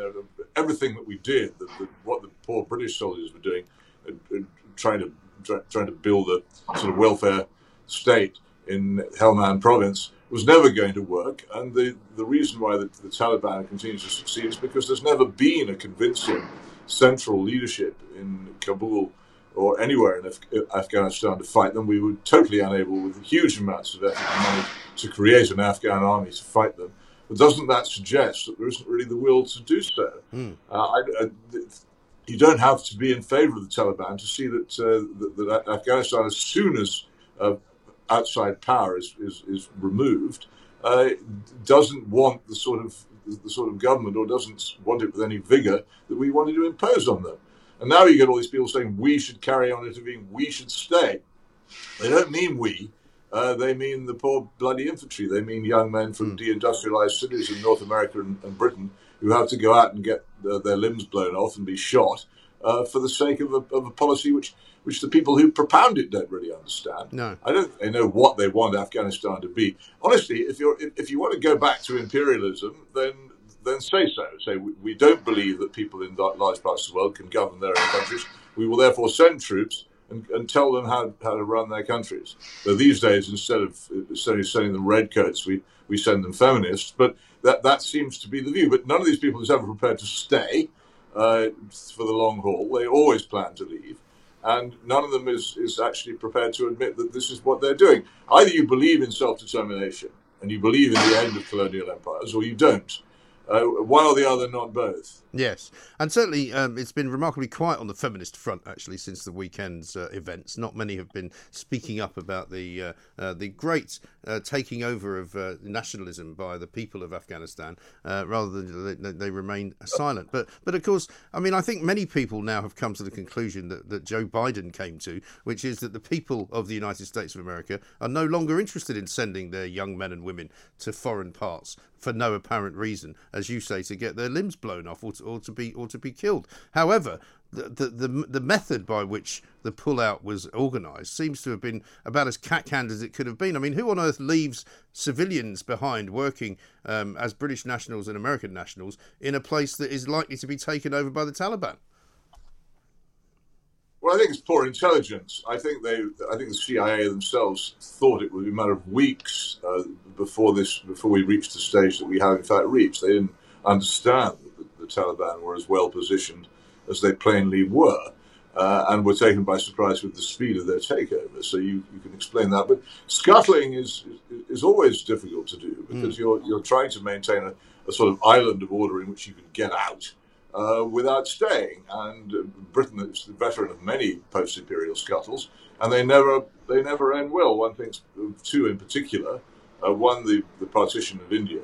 everything that we did, the, the, what the poor British soldiers were doing, uh, uh, trying to try, trying to build a sort of welfare state in Helmand province, was never going to work. And the, the reason why the, the Taliban continues to succeed is because there's never been a convincing central leadership in Kabul or anywhere in Af- Afghanistan to fight them. We were totally unable, with huge amounts of effort and money, to create an Afghan army to fight them. But doesn't that suggest that there isn't really the will to do so? Uh, I, I, you don't have to be in favour of the Taliban to see that, uh, that, that Afghanistan, as soon as uh, outside power is, is, is removed, uh, doesn't want the sort of the sort of government or doesn't want it with any vigour that we wanted to impose on them. And now you get all these people saying we should carry on intervening, we should stay. They don't mean we. Uh, they mean the poor bloody infantry. They mean young men from deindustrialized cities in North America and, and Britain who have to go out and get their limbs blown off and be shot uh, for the sake of a, of a policy which, which the people who propound it don't really understand. No. I don't they know what they want Afghanistan to be. Honestly, if you're if, if you want to go back to imperialism, then then say so. Say we, we don't believe that people in large parts of the world can govern their own countries. We will therefore send troops and, and tell them how, how to run their countries. But these days, instead of sending them redcoats, we, we send them feminists. But that that seems to be the view. But none of these people is ever prepared to stay uh, for the long haul. They always plan to leave. And none of them is, is actually prepared to admit that this is what they're doing. Either you believe in self determination and you believe in the end of colonial empires, or you don't. Uh, one or the other, not both. Yes, and certainly um, it's been remarkably quiet on the feminist front actually since the weekend's uh, events. Not many have been speaking up about the uh, uh, the great uh, taking over of uh, nationalism by the people of Afghanistan, uh, rather than they, they remain silent. But but of course, I mean, I think many people now have come to the conclusion that, that Joe Biden came to, which is that the people of the United States of America are no longer interested in sending their young men and women to foreign parts for no apparent reason, as you say, to get their limbs blown off or or to be or to be killed. However, the, the the the method by which the pullout was organised seems to have been about as cat-handed as it could have been. I mean, who on earth leaves civilians behind working um, as British nationals and American nationals in a place that is likely to be taken over by the Taliban? Well, I think it's poor intelligence. I think they, I think the CIA themselves thought it would be a matter of weeks uh, before this, before we reached the stage that we have in fact reached. They didn't understand Taliban were as well positioned as they plainly were. uh, and were taken by surprise with the speed of their takeover. So you, you can explain that. But scuttling is is always difficult to do because mm. you're you're trying to maintain a, a, sort of island of order in which you can get out uh, without staying. And uh, Britain is the veteran of many post-imperial scuttles, and they never they never end well. One thinks of two in particular. Uh, one, the, the partition of India,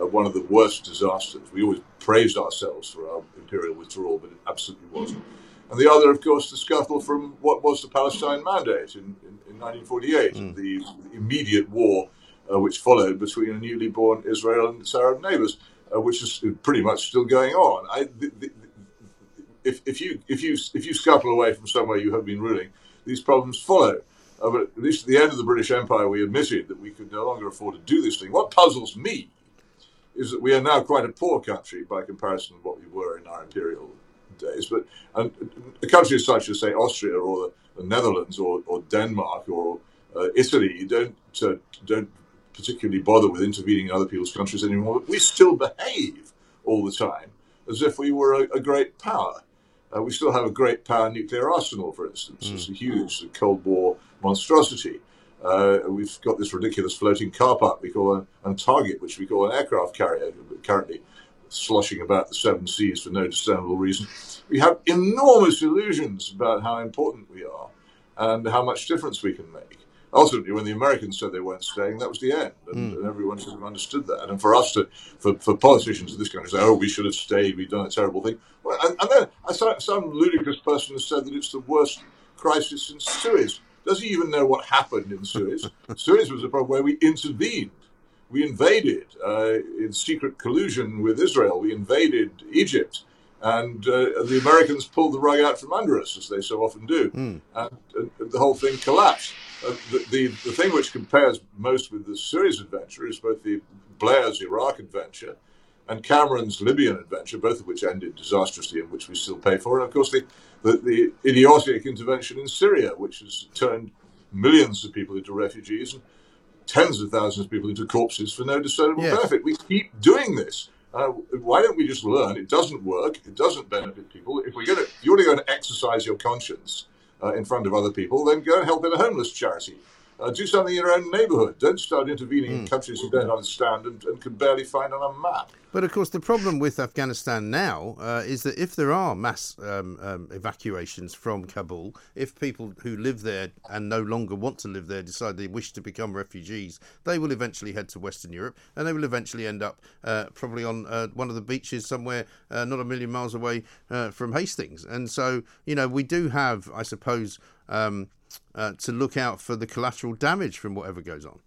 uh, one of the worst disasters. We always praised ourselves for our imperial withdrawal, but it absolutely wasn't. And the other, of course, the scuttle from what was the Palestine Mandate in, in, in 1948, mm. the, the, immediate war uh, which followed between a newly born Israel and its Arab neighbors, uh, which is pretty much still going on. I, the, if, if, you, if, you, if you scuttle away from somewhere you have been ruling, these problems follow. Uh, but at least at the end of the British Empire, we admitted that we could no longer afford to do this thing. What puzzles me is that we are now quite a poor country by comparison to what we were in our imperial days. But and countries such as, say, Austria or the, the Netherlands or, or, Denmark or uh, Italy don't uh, don't particularly bother with intervening in other people's countries anymore. But we still behave all the time as if we were a, a great power. Uh, we still have a great power nuclear arsenal, for instance. Mm. It's a huge Cold War monstrosity. Uh, we've got this ridiculous floating car park we call a, target, which we call an aircraft carrier, currently sloshing about the seven seas for no discernible reason. We have enormous illusions about how important we are and how much difference we can make. Ultimately, when the Americans said they weren't staying, that was the end, and, mm. and everyone should have understood that. And for us to, for, for politicians of this country, to say, "Oh, we should have stayed. We've done a terrible thing." Well, and, and then I saw some ludicrous person has said that it's the worst crisis since Suez. Does he even know what happened in Suez? Suez was a problem where we intervened. We invaded uh, in secret collusion with Israel. We invaded Egypt. And uh, the Americans pulled the rug out from under us, as they so often do. Mm. And, and, the whole thing collapsed. Uh, the, the, the thing which compares most with the Suez adventure is both the Blair's Iraq adventure and Cameron's Libyan adventure, both of which ended disastrously and which we still pay for. And of course, the, the, the idiotic intervention in Syria, which has turned millions of people into refugees and tens of thousands of people into corpses for no discernible yes. benefit. We keep doing this. Uh, why don't we just learn? It doesn't work. It doesn't benefit people. If we're going to, you're going to exercise your conscience uh, in front of other people, then go and help in a homeless charity. Uh, do something in your own neighbourhood. Don't start intervening mm. in hmm. countries you don't understand and, and, can barely find on a map. But of course, the problem with Afghanistan now uh, is that if there are mass um, um, evacuations from Kabul, if people who live there and no longer want to live there decide they wish to become refugees, they will eventually head to Western Europe and they will eventually end up uh, probably on uh, one of the beaches somewhere uh, not a million miles away uh, from Hastings. And so, you know, we do have, I suppose, um, uh, to look out for the collateral damage from whatever goes on?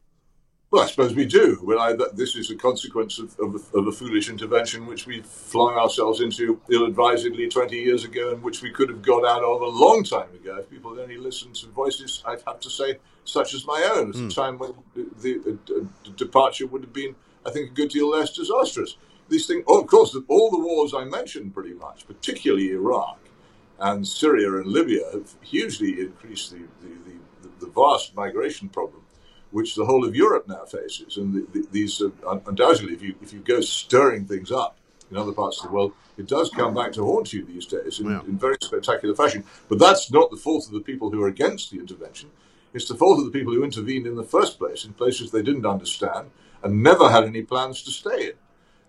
Well, I suppose we do. Well, I, this is a consequence of, of, of, a foolish intervention which we flung ourselves into ill-advisedly 20 years ago and which we could have got out of a long time ago if people had only listened to voices, I'd have to say, such as my own, at mm. a time when the, the, the, departure would have been, I think, a good deal less disastrous. These things, oh, of course, all the wars I mentioned pretty much, particularly Iraq, and Syria and Libya have hugely increased the, the, the, the vast migration problem which the whole of Europe now faces. And the, the, these uh, undoubtedly, if you if you go stirring things up in other parts of the world, it does come back to haunt you these days in, yeah. in, very spectacular fashion. But that's not the fault of the people who are against the intervention. It's the fault of the people who intervened in the first place in places they didn't understand and never had any plans to stay in.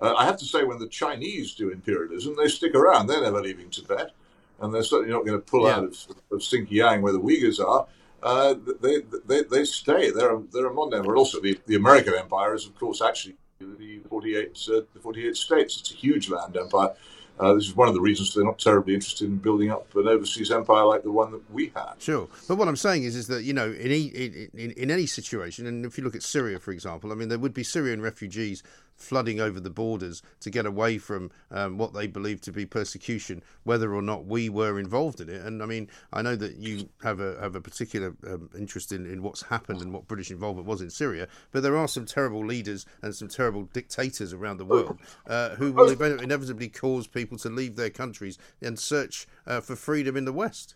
Uh, I have to say, when the Chinese do imperialism, they stick around. They're never leaving Tibet and they're certainly not going to pull yeah. out of, of Xinjiang where the Uyghurs are. Uh, they, they, they stay. They're, they're among them. But also, the, the American empire is, of course, actually the 48, uh, the 48 states. It's a huge land empire. Uh, this is one of the reasons they're not terribly interested in building up an overseas empire like the one that we had. Sure, but what I'm saying is, is that you know, in, in, in, in any situation, and if you look at Syria, for example, I mean, there would be Syrian refugees flooding over the borders to get away from um, what they believe to be persecution, whether or not we were involved in it. And I mean, I know that you have a have a particular um, interest in, in what's happened and what British involvement was in Syria, but there are some terrible leaders and some terrible dictators around the world uh, who will inevitably cause people to leave their countries and search uh, for freedom in the West.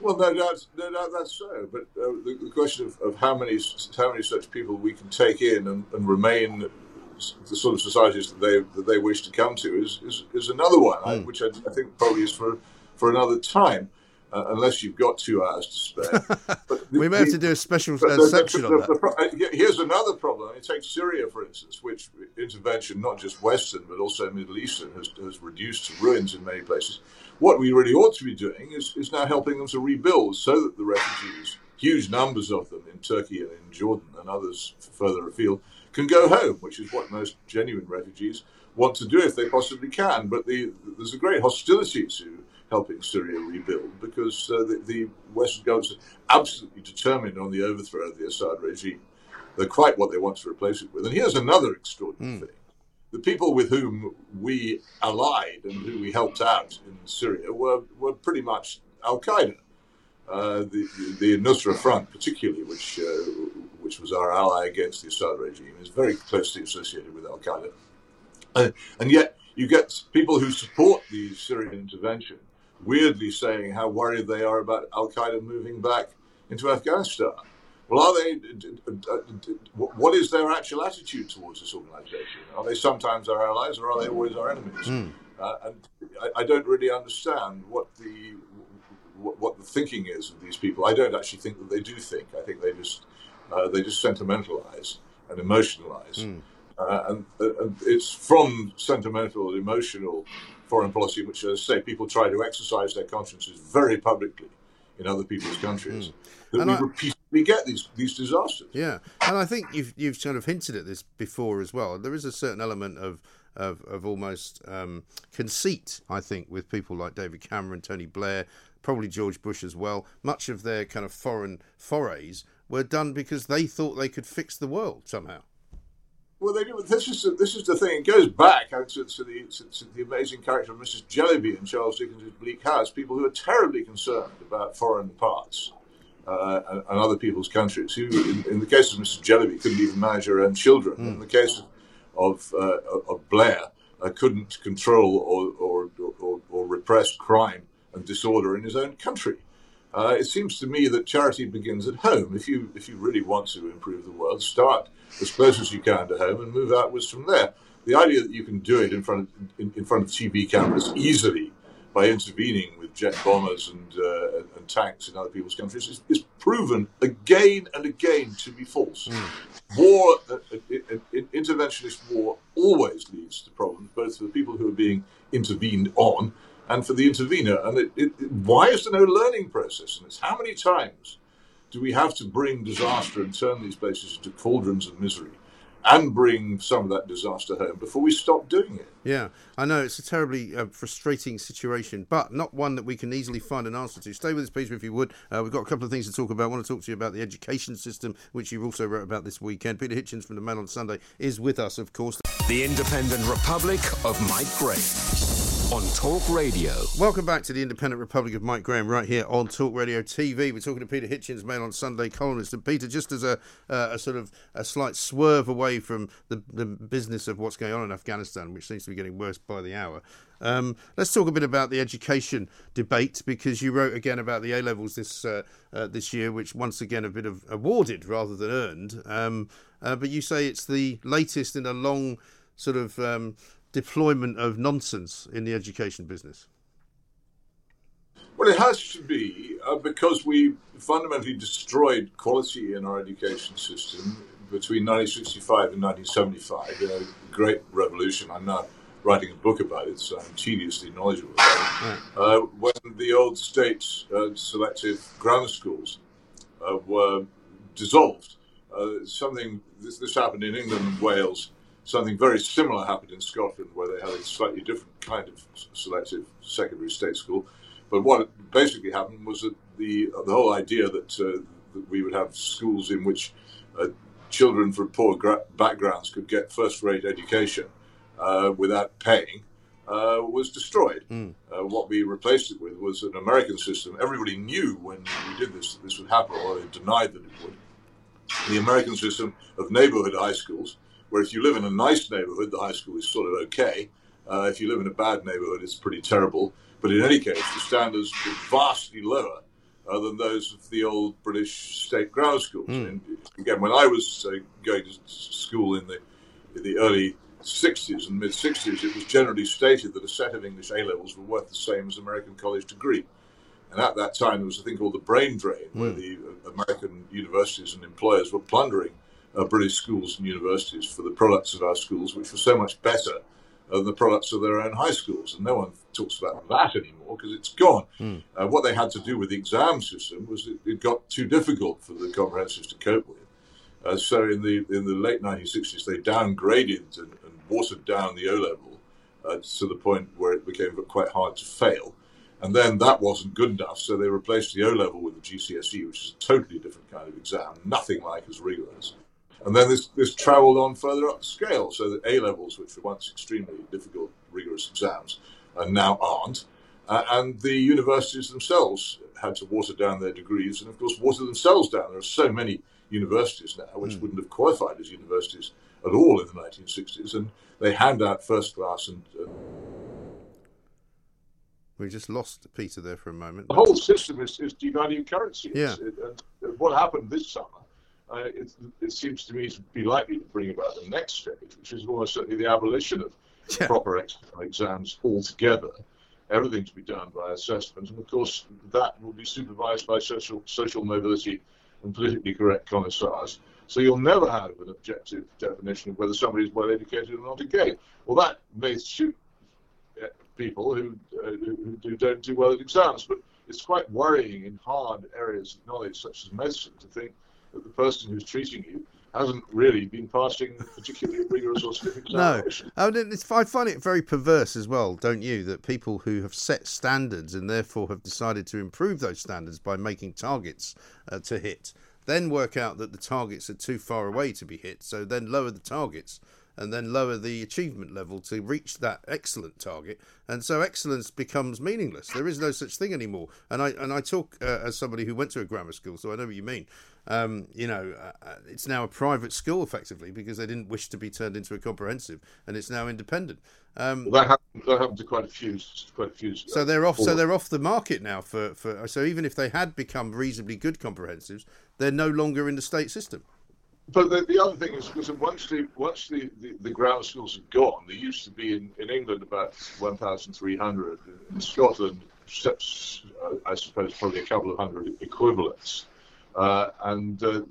Well, no doubt, no doubt that's so. But uh, the, the, question of, of, how many how many such people we can take in and, and remain the sort of societies that they that they wish to come to is is, is another one, mm. which I, I, think probably is for for another time. uh, unless you've got two hours to spare. [laughs] But we may have to do a special uh, section on that. The, here's another problem. It takes Syria, for instance, which intervention, not just Western, but also Middle Eastern, has, has reduced to ruins in many places. What we really ought to be doing is, is now helping them to rebuild so that the refugees, huge numbers of them in Turkey and in Jordan and others further afield, can go home, which is what most genuine refugees want to do if they possibly can. But the, there's a great hostility to helping Syria rebuild because uh, the, the, Western governments are absolutely determined on the overthrow of the Assad regime. They're quite what they want to replace it with. And here's another extraordinary mm. thing. The people with whom we allied and who we helped out in Syria were, were pretty much Al Qaeda. Uh, the, the Nusra Front, particularly, which, uh, which was our ally against the Assad regime, is very closely associated with Al Qaeda. Uh, and yet, you get people who support the Syrian intervention weirdly saying how worried they are about Al Qaeda moving back into Afghanistan. Well, are they? What is their actual attitude towards this organization? Are they sometimes our allies, or are they always our enemies? Mm. Uh, and I, I, don't really understand what the what, what, the thinking is of these people. I don't actually think that they do think. I think they just uh, they just sentimentalize and emotionalize, mm. uh, and, and, it's from sentimental, and emotional foreign policy, which, as I say, people try to exercise their consciences very publicly in other people's countries. Mm. That and we I, repeatedly get these these disasters. Yeah, and I think you've you've sort of hinted at this before as well. There is a certain element of of, of almost um, conceit, I think, with people like David Cameron, Tony Blair, probably George Bush as well. Much of their kind of foreign forays were done because they thought they could fix the world somehow. Well, they. This is this is the thing. It goes back to, to, the, to, the amazing character of Mrs. Jellyby in Charles Dickens' Bleak House. People who are terribly concerned about foreign parts uh, and, and, other people's countries. Who, in, in, the case of Mrs. Jellyby, couldn't even manage her own children. Mm. In the case of of, uh, of Blair, uh, couldn't control or or, or or, repress crime and disorder in his own country. Uh, it seems to me that charity begins at home. If you if you really want to improve the world, start as close as you can to home and move outwards from there. The idea that you can do it in front of, in, in front of TV cameras easily by intervening with jet bombers and, uh, and tanks in other people's countries is, is, proven again and again to be false. Mm. War, uh, uh, interventionist war, always leads to problems, both for the people who are being intervened on and for the intervener. And it, it, why is there no learning process in this? How many times do we have to bring disaster and turn these places into cauldrons of misery? and bring some of that disaster home before we stop doing it. Yeah, I know it's a terribly uh, frustrating situation, but not one that we can easily find an answer to. Stay with us, Peter, if you would. Uh, we've got a couple of things to talk about. I want to talk to you about the education system, which you also wrote about this weekend. Peter Hitchens from the Mail on Sunday is with us, of course. The Independent Republic of Mike Graham on Talk Radio. Welcome back to the Independent Republic of Mike Graham, right here on Talk Radio TV. We're talking to Peter Hitchens, Mail on Sunday columnist. And Peter, just as a, uh, a sort of a slight swerve away from the, the business of what's going on in Afghanistan, which seems to be getting worse by the hour, um, let's talk a bit about the education debate because you wrote again about the A levels this uh, uh, this year, which once again have been awarded rather than earned. Um, uh, but you say it's the latest in a long sort of um, deployment of nonsense in the education business? Well, it has to be uh, because we fundamentally destroyed quality in our education system between 1965 and 1975 in a great revolution. I'm now writing a book about it, so I'm tediously knowledgeable about it. Uh, when the old state uh, selective grammar schools uh, were dissolved, uh, something this, this happened in England and Wales Something very similar happened in Scotland, where they had a slightly different kind of selective secondary state school. But what basically happened was that the the whole idea that, uh, that we would have schools in which uh, children from poor gra- backgrounds could get first-rate education uh, without paying uh, was destroyed. Mm. what we replaced it with was an American system. Everybody knew when we did this that this would happen, or they denied that it would. The American system of neighborhood high schools, where if you live in a nice neighborhood, the high school is sort of okay. Uh, if you live in a bad neighborhood, it's pretty terrible. But in any case, the standards are vastly lower uh, than those of the old British state grammar schools. Mm. And again, when I was uh, going to school in the in the early 60s and mid 60s, it was generally stated that a set of English A levels were worth the same as an American college degree. And at that time, there was a thing called the brain drain, where Hmm. the uh, American universities and employers were plundering uh, British schools and universities for the products of our schools, which were so much better than the products of their own high schools. And no one talks about that anymore because it's gone. Hmm. Uh, what they had to do with the exam system was it, it got too difficult for the comprehensives to cope with. Uh, so in the in the late 1960s, they downgraded and, and watered down the O level uh, to the point where it became quite hard to fail. And then that wasn't good enough, so they replaced the O level with the GCSE, which is a totally different kind of exam, nothing like as rigorous. And then this, this travelled on further up the scale, so that A levels, which were once extremely difficult, rigorous exams, uh, now aren't. Uh, and the universities themselves had to water down their degrees, and of course, water themselves down. There are so many universities now which wouldn't have qualified as universities at all in the 1960s, and they hand out first class and, and We just lost Peter there for a moment. the whole system is, is devaluing currency. Yeah. It- and what happened this summer, uh, it, it seems to me to be likely to bring about the next stage, which is almost certainly the abolition of Yeah. proper exams altogether. Everything to be done by assessment, and of course that will be supervised by social social mobility and politically correct commissars. So you'll never have an objective definition of whether somebody is well educated or not again. Well, that may suit uh, people who, uh, who, who don't do well at exams, but it's quite worrying in hard areas of knowledge such as medicine to think that the person who's treating you hasn't really been passing particularly rigorous or [laughs] No. I, mean, I find it very perverse as well, don't you? That people who have set standards and therefore have decided to improve those standards by making targets uh, to hit, then work out that the targets are too far away to be hit, so then lower the targets and then lower the achievement level to reach that excellent target, and so excellence becomes meaningless. There is no such thing anymore. And I and I talk uh, as somebody who went to a grammar school, so I know what you mean. Um, you know, uh, uh, it's now a private school effectively because they didn't wish to be turned into a comprehensive, and it's now independent. Um, Well, that, happened, that happened to quite a few, quite a few. so they're off. So they're off the market now. For, for so even if they had become reasonably good comprehensives, they're no longer in the state system. But the, the other thing is because once the once the, the, the grammar schools have gone, there used to be in, in England about 1,300. In Scotland, I suppose probably a couple of hundred equivalents, uh, and uh,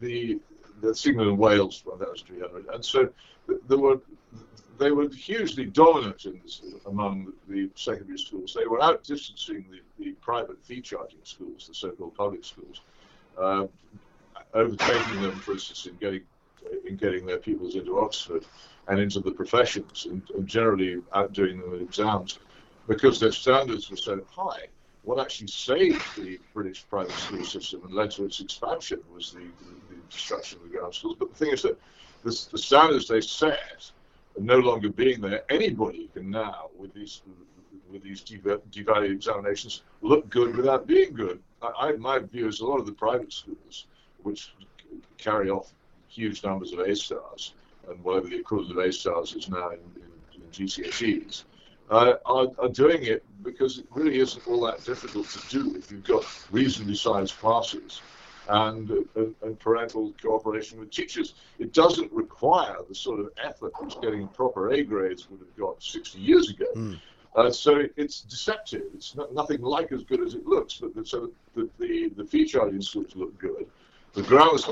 the the England and Wales 1,300. And so there were they were hugely dominant in this, among the secondary schools. They were outdistancing the, the private fee charging schools, the so-called public schools. Uh, overtaking them, for instance, in getting in getting their pupils into Oxford and into the professions, and, and generally outdoing them in exams, because their standards were so high. What actually saved the British private school system and led to its expansion was the, the, the destruction of the grammar schools. But the thing is that the, the standards they set are no longer being there. Anybody can now, with these with these devalued examinations, look good without being good. I, I, my view is a lot of the private schools which carry off huge numbers of A stars and whatever the equivalent of A stars is now in, in, in GCSEs, uh, are, are doing it because it really isn't all that difficult to do if you've got reasonably sized classes and, and, and parental cooperation with teachers. It doesn't require the sort of effort which getting proper A grades would have got 60 years ago. Uh, so it's deceptive. It's not, nothing like as good as it looks. But the, so the, the, the fee schools look good. The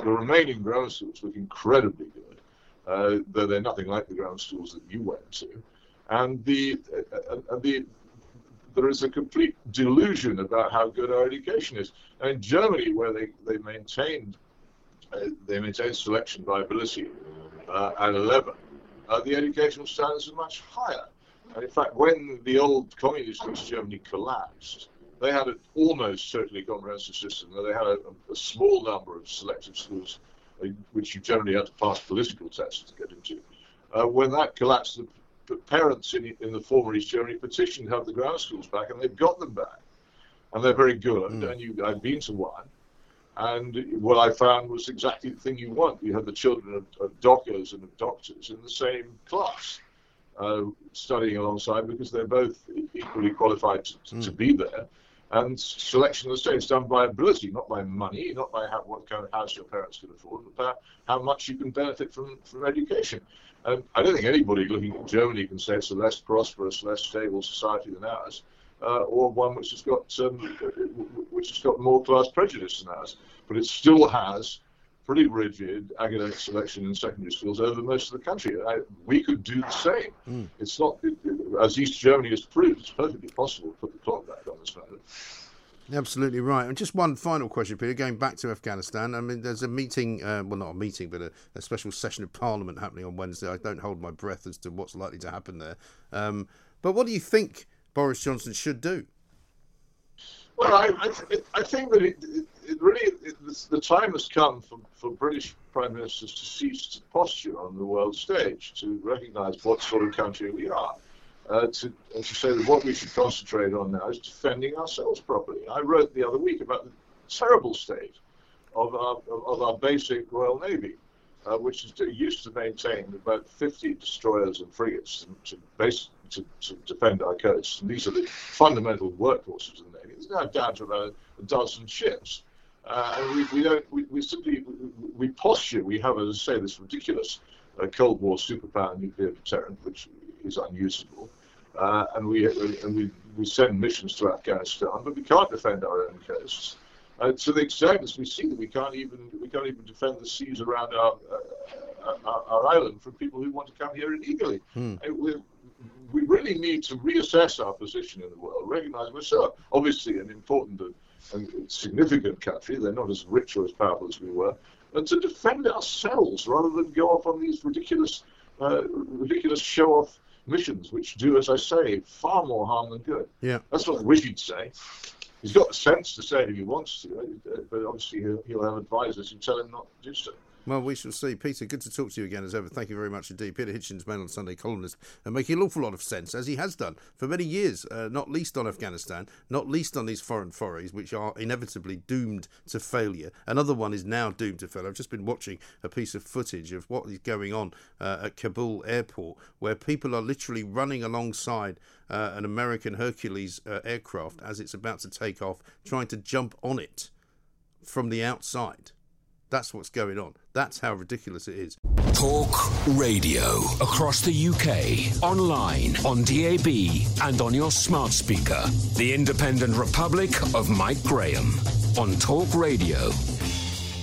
the remaining grammar schools look incredibly good, uh, though they're nothing like the grammar schools that you went to. And the, uh, uh, the there is a complete delusion about how good our education is. And in Germany, where they, they maintained uh, they maintained selection viability ability uh, at 11, uh, the educational standards are much higher. And in fact, when the old communist East Germany collapsed, they had an almost totally comprehensive system. They had a, a small number of selective schools, uh, which you generally had to pass political tests to get into. Uh, when that collapsed, the parents in, in the former East Germany petitioned to have the grammar schools back, and they've got them back. And they're very good. And you, I've been to one. And what I found was exactly the thing you want. You have the children of, of dockers and of doctors in the same class, uh, studying alongside because they're both equally qualified to, to be there. And selection of the state is done by ability, not by money, not by how, what kind of house your parents can afford, but by how much you can benefit from, from education. And I don't think anybody looking at Germany can say it's a less prosperous, less stable society than ours. uh, or one which has got um, which has got more class prejudice than ours, but it still has pretty rigid academic selection in secondary schools over most of the country. I, we could do the same. Mm. It's not, it, it, as East Germany has proved, it's perfectly possible to put the clock back on this matter. Absolutely right. And just one final question, Peter, going back to Afghanistan. I mean, there's a meeting, uh, well, not a meeting, but a, a, special session of Parliament happening on Wednesday. I don't hold my breath as to what's likely to happen there. Um, but what do you think Boris Johnson should do? Well, I, I, th- I think that it, it, really it, the time has come for, for British prime ministers to cease to posture on the world stage, to recognise what sort of country we are uh, to, and to say that what we should concentrate on now is defending ourselves properly. I wrote the other week about the terrible state of our, of our basic Royal Navy, uh, which is used to maintain about 50 destroyers and frigates to, base, to, to defend our coasts. And these are the fundamental workhorses of the Navy. It's now down to about a dozen ships. Uh, and we, we don't we, we simply we, we posture we have as I say this ridiculous uh, Cold War superpower nuclear deterrent which is unusable. Uh, and we and we, we send missions to Afghanistan, but we can't defend our own coasts. Uh, to the extent as we see that we can't even we can't even defend the seas around our uh, our, our, island from people who want to come here illegally. Hmm. Uh, we, we really need to reassess our position in the world, recognize we're so obviously an important and significant country. They're not as rich or as powerful as we were, and to defend ourselves rather than go off on these ridiculous, uh, ridiculous show-off missions, which do, as I say, far more harm than good. Yeah, that's what Wishi'd say. He's got sense to say if he wants to, uh, but obviously he'll, he'll have advisors who tell him not to do so. Well, we shall see. Peter, good to talk to you again as ever. Thank you very much indeed. Peter Hitchens, Mail on Sunday columnist, and making an awful lot of sense, as he has done for many years, uh, not least on Afghanistan, not least on these foreign forays, which are inevitably doomed to failure. Another one is now doomed to fail. I've just been watching a piece of footage of what is going on uh, at Kabul airport, where people are literally running alongside uh, an American Hercules uh, aircraft as it's about to take off, trying to jump on it from the outside. That's what's going on. That's how ridiculous it is. Talk radio across the UK, online, on DAB, and on your smart speaker. The Independent Republic of Mike Graham on Talk Radio.